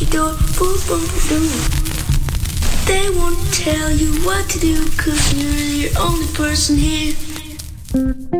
you do boom, boom, boom. They won't tell you what to do, cause you're the only person here.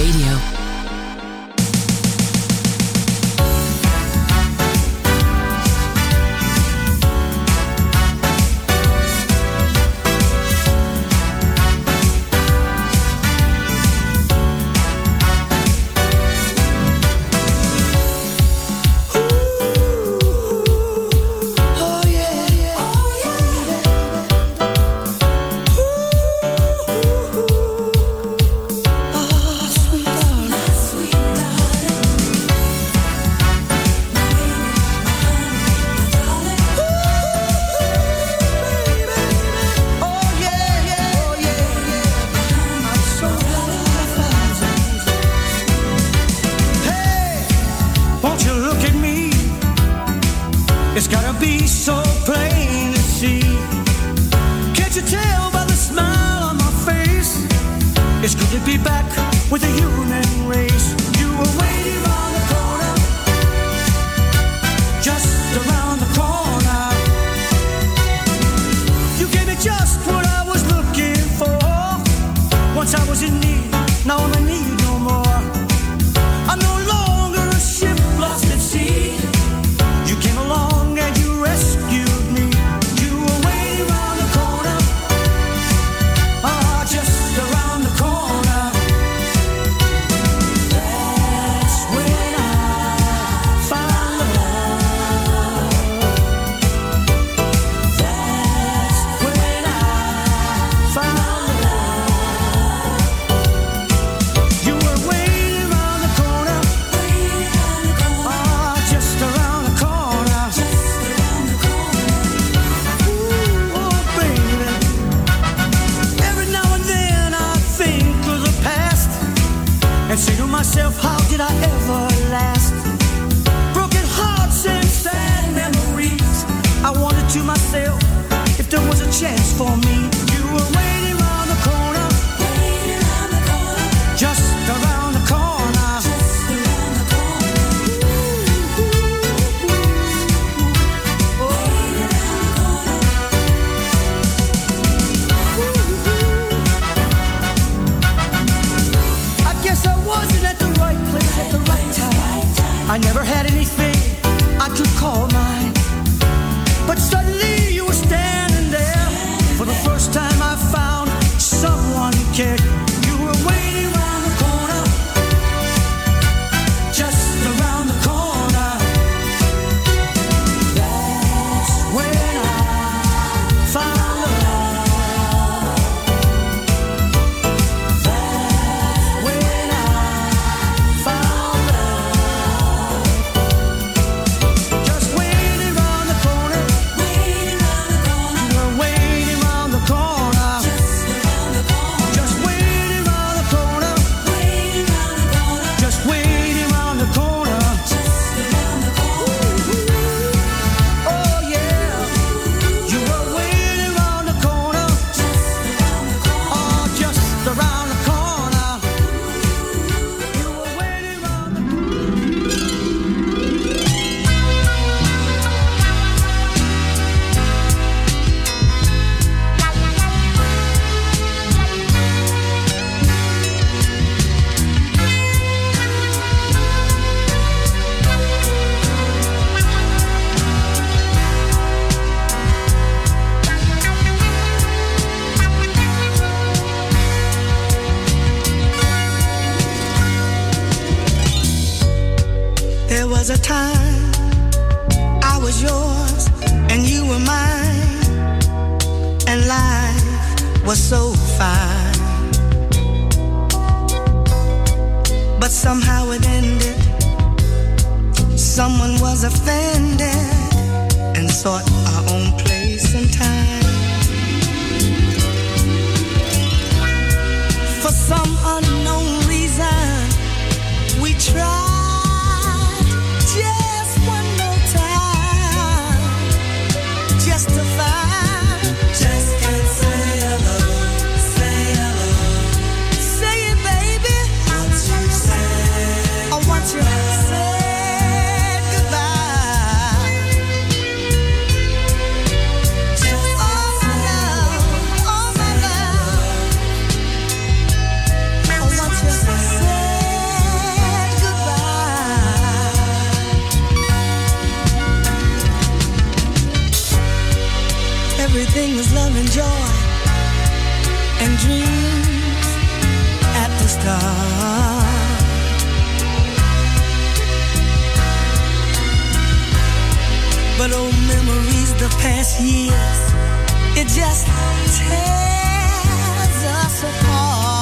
Radio. But old memories, the past years, it just tears us apart.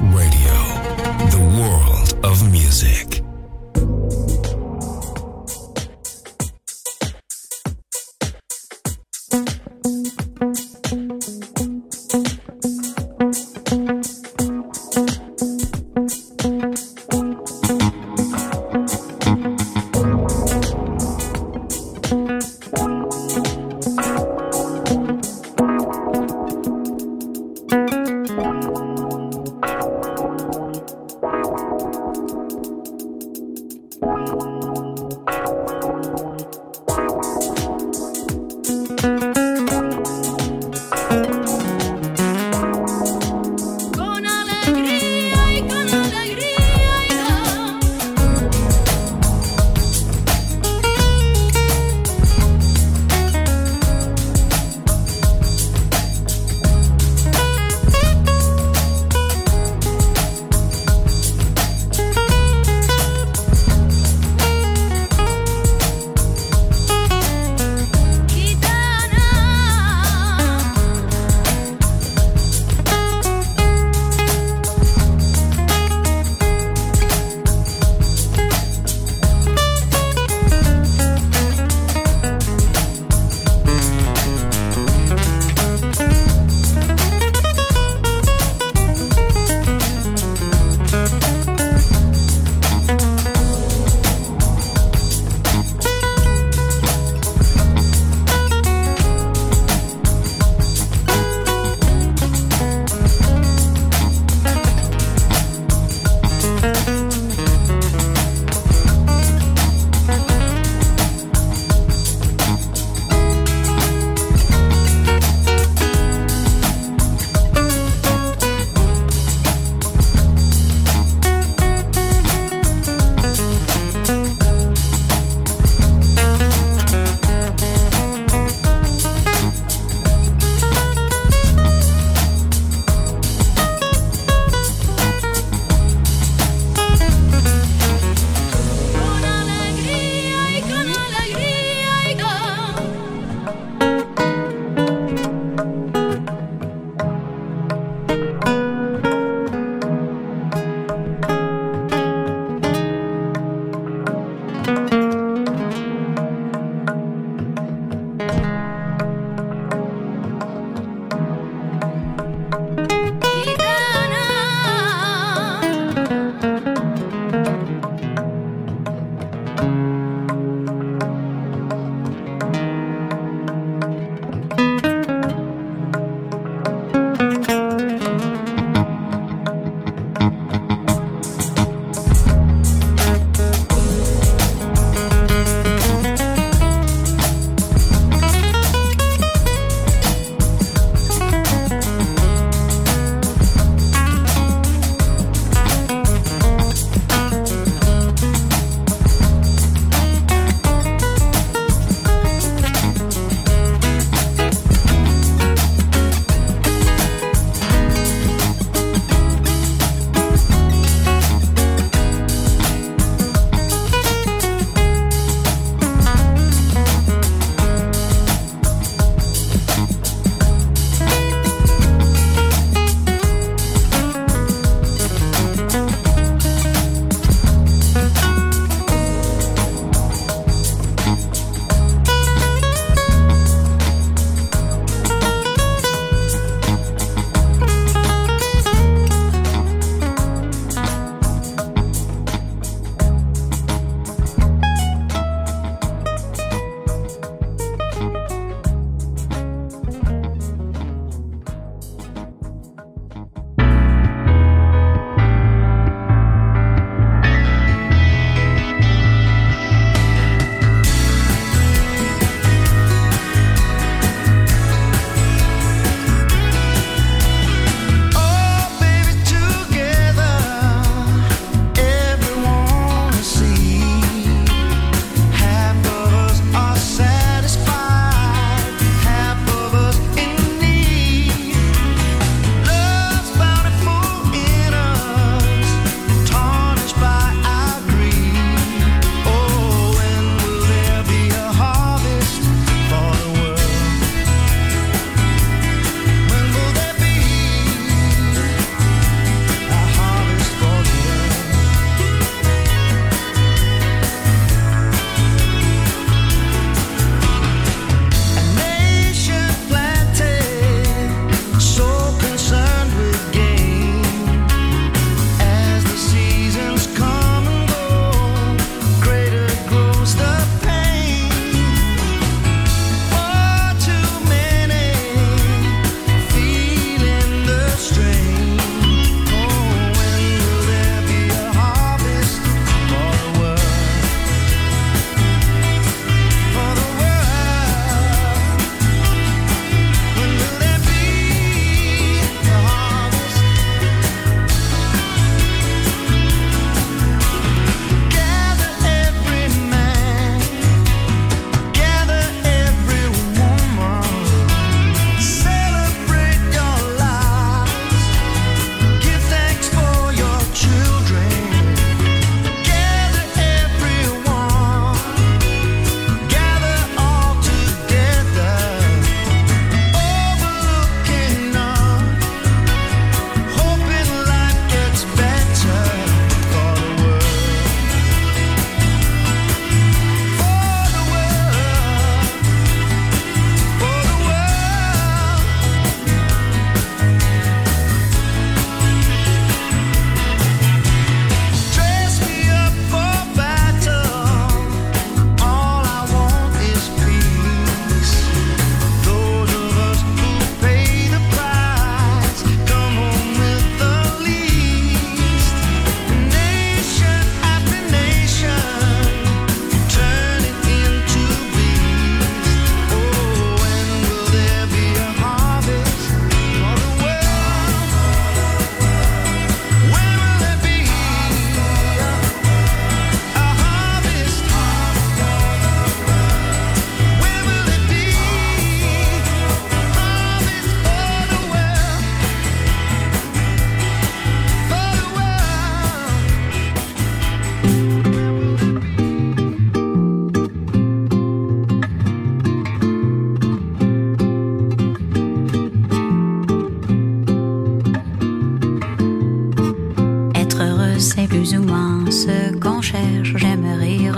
Radio.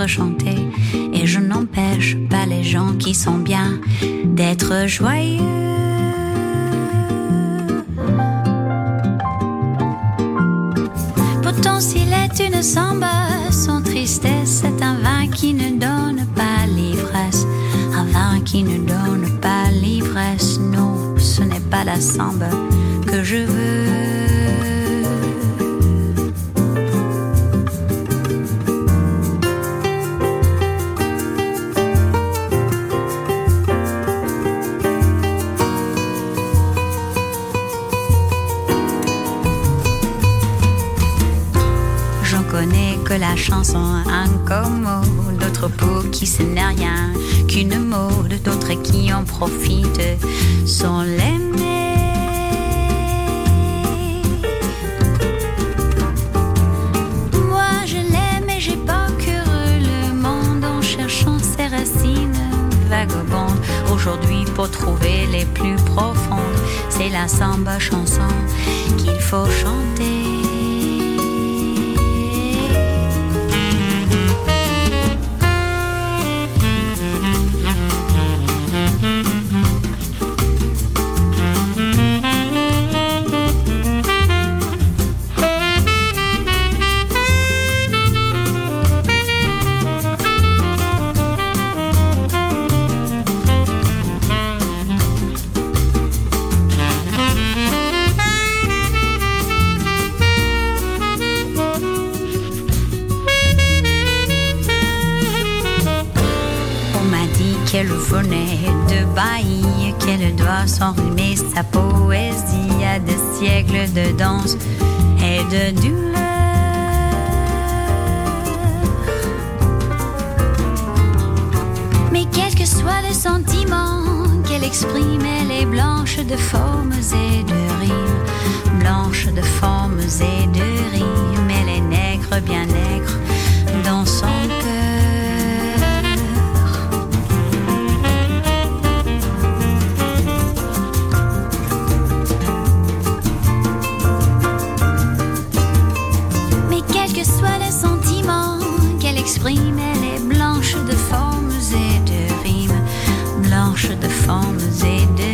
Rechanter et je n'empêche pas les gens qui sont bien d'être joyeux. Pourtant, s'il est une samba, son tristesse est un vin qui ne donne pas l'ivresse. Un vin qui ne donne pas l'ivresse. Non, ce n'est pas la samba n'est rien qu'une mode, d'autres qui en profitent sans l'aimer. Moi je l'aime et j'ai parcouru le monde en cherchant ses racines vagabondes. Aujourd'hui pour trouver les plus profondes, c'est la samba chanson qu'il faut chanter. De Bahie, qu'elle doit s'enrhumer sa poésie à des siècles de danse et de douleur. Mais quel que soit le sentiment qu'elle exprime, elle est blanche de formes et de rimes. Blanche de formes et de rimes, elle est nègre, bien nègre dans soit le sentiment qu'elle exprime, elle est blanche de formes et de rimes. Blanche de formes et de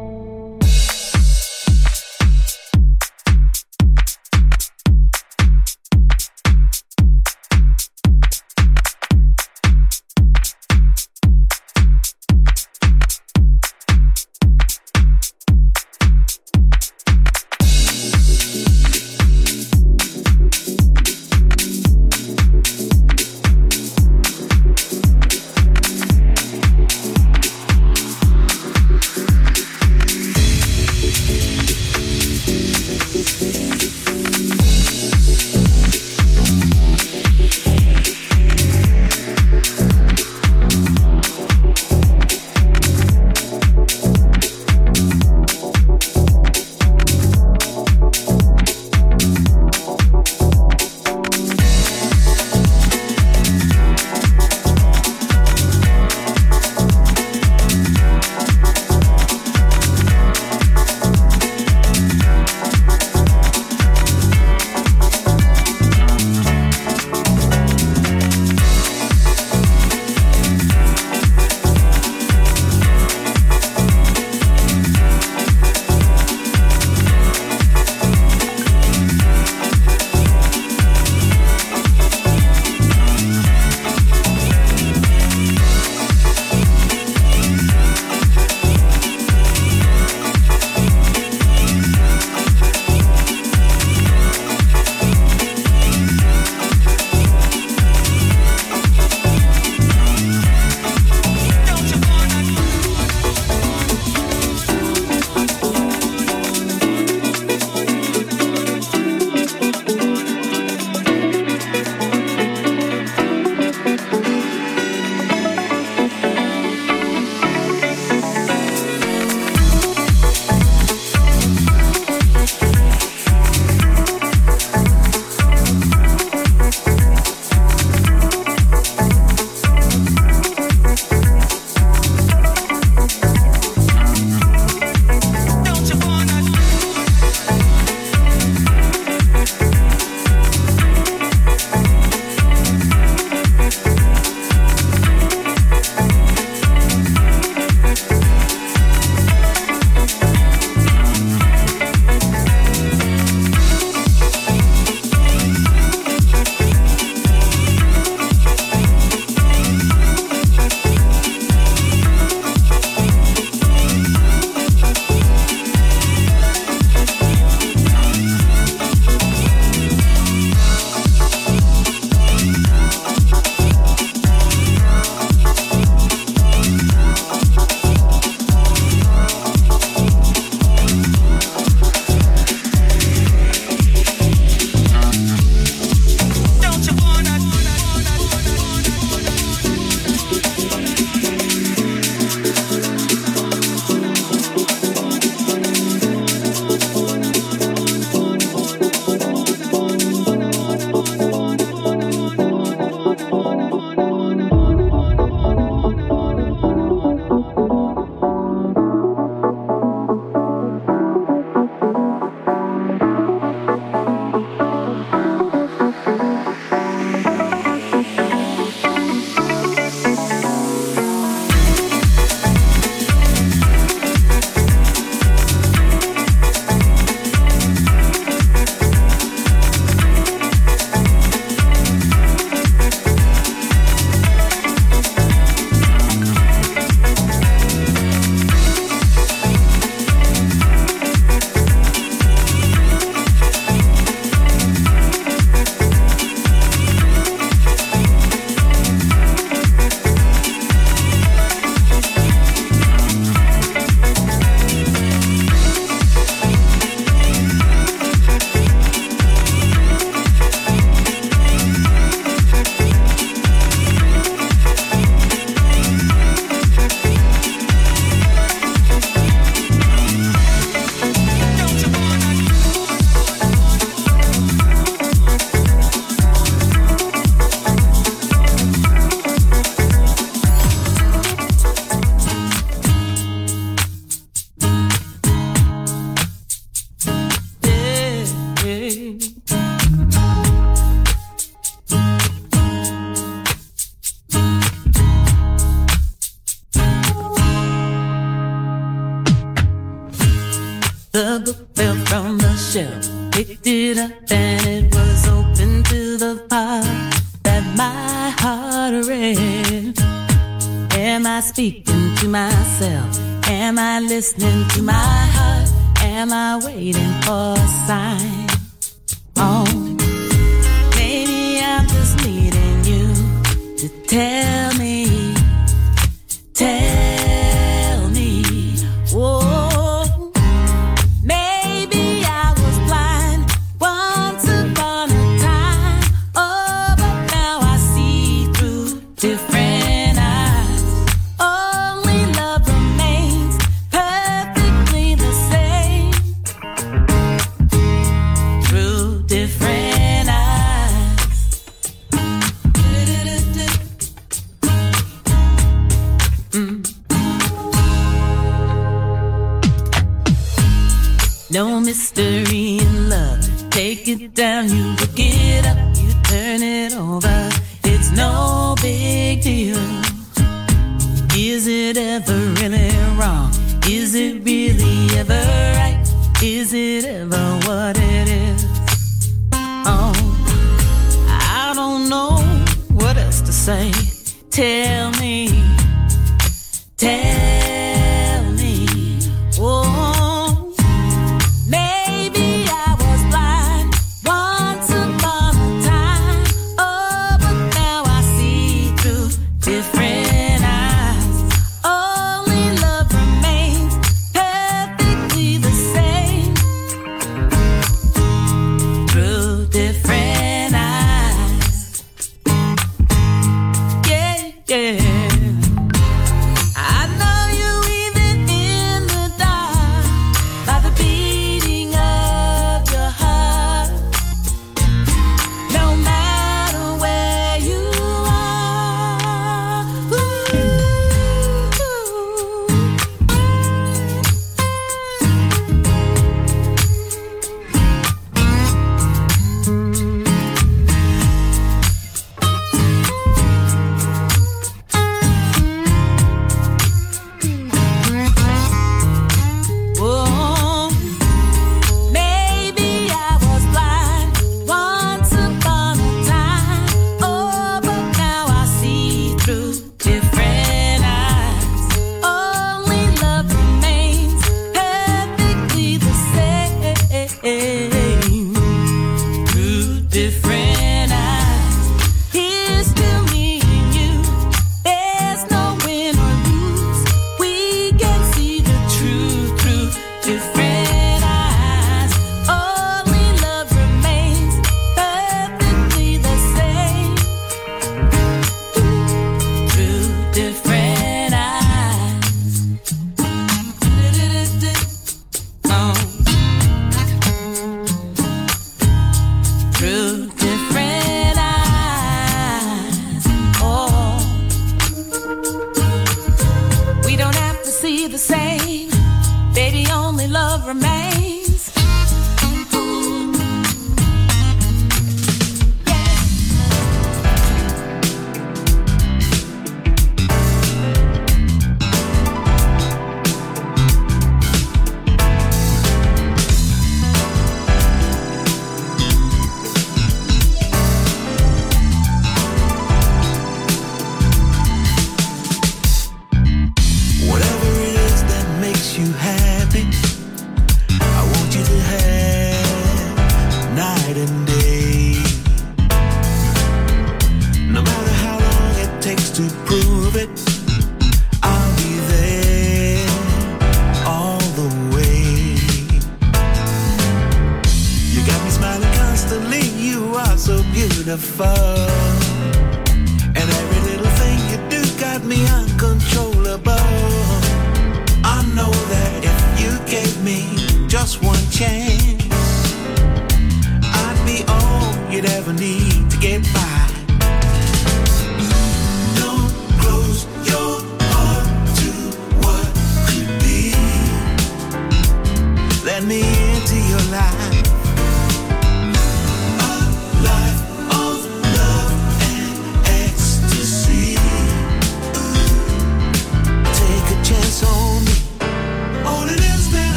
To prove it,